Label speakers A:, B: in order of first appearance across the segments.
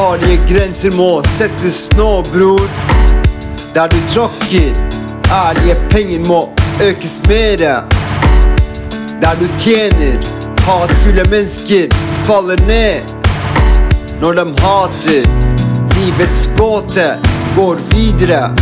A: Farlige grenser må settes nå, bror. Der du tråkker, ærlige penger må økes mere. Der du tjener, hatfulle mennesker faller ned. Når de hater, livets gåte går videre.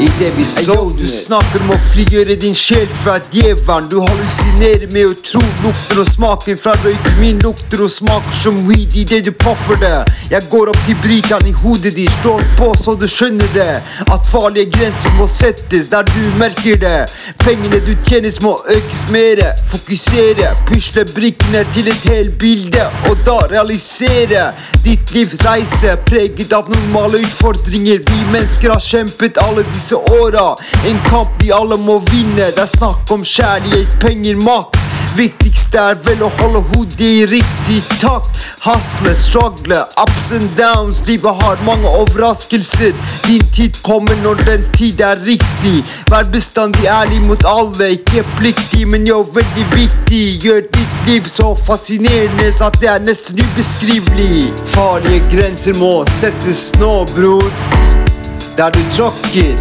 A: I det vi sovner. Du snakker om å frigjøre din sjel fra djevelen. Du hallusinerer med å tro lukter og smaken fra røyken min lukter og smaker som weed i det du poffer det. Jeg går opp til bryteren i hodet ditt, står på så du skjønner det. At farlige grenser må settes der du merker det. Pengene du tjener må økes mere. Fokusere, pusle brikkene til et helt bilde, og da realisere ditt livs reise. Preget av normale utfordringer. Vi mennesker har kjempet alle disse åra. En kamp vi alle må vinne. Det er snakk om kjærlighet, penger, makt. Viktigste er vel å holde hodet i riktig takt. Hasle, struggle, ups and downs. Livet har mange overraskelser. Din tid kommer når den tid er riktig. Vær bestandig ærlig mot alle. Ikke pliktig, men jo veldig viktig. Gjør ditt liv så fascinerende at det er nesten ubeskrivelig. Farlige grenser må settes nå, bror. Der du tråkker,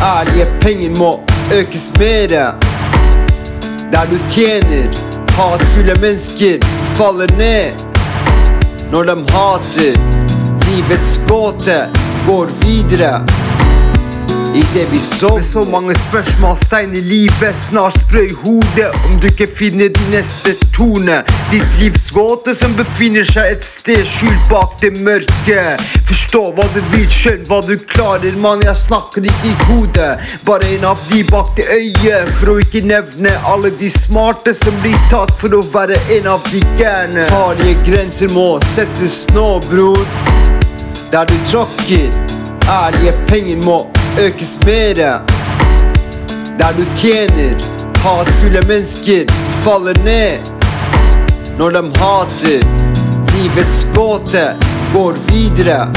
A: ærlige penger må økes mere. Der du tjener, hatfulle mennesker faller ned. Når de hater, livets gåte går videre. Idet vi sov Med så mange spørsmålstegn i livet, snart sprø i hodet om du ikke finner din neste tone. Ditt livs gåte som befinner seg et sted skjult bak det mørke. Forstå hva du vil, skjønn hva du klarer, mann. Jeg snakker ikke i hodet, bare en av de bak det øyet. For å ikke nevne alle de smarte som blir tatt for å være en av de gærne. Farlige grenser må settes nå, bror. Der du tråkker, ærlige penger må økes mere. Der du tjener, hatfulle mennesker faller ned. Når de hater, livets gåte går videre.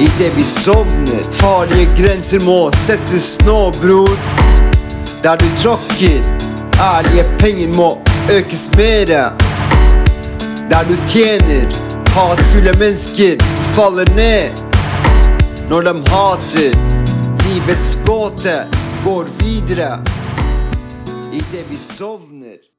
A: Idet vi sovner, farlige grenser må settes nå, bror. Der du tråkker, ærlige penger må økes mere. Der du tjener, hatfulle mennesker faller ned. Når de hater, livets gåte går videre. Idet vi sovner.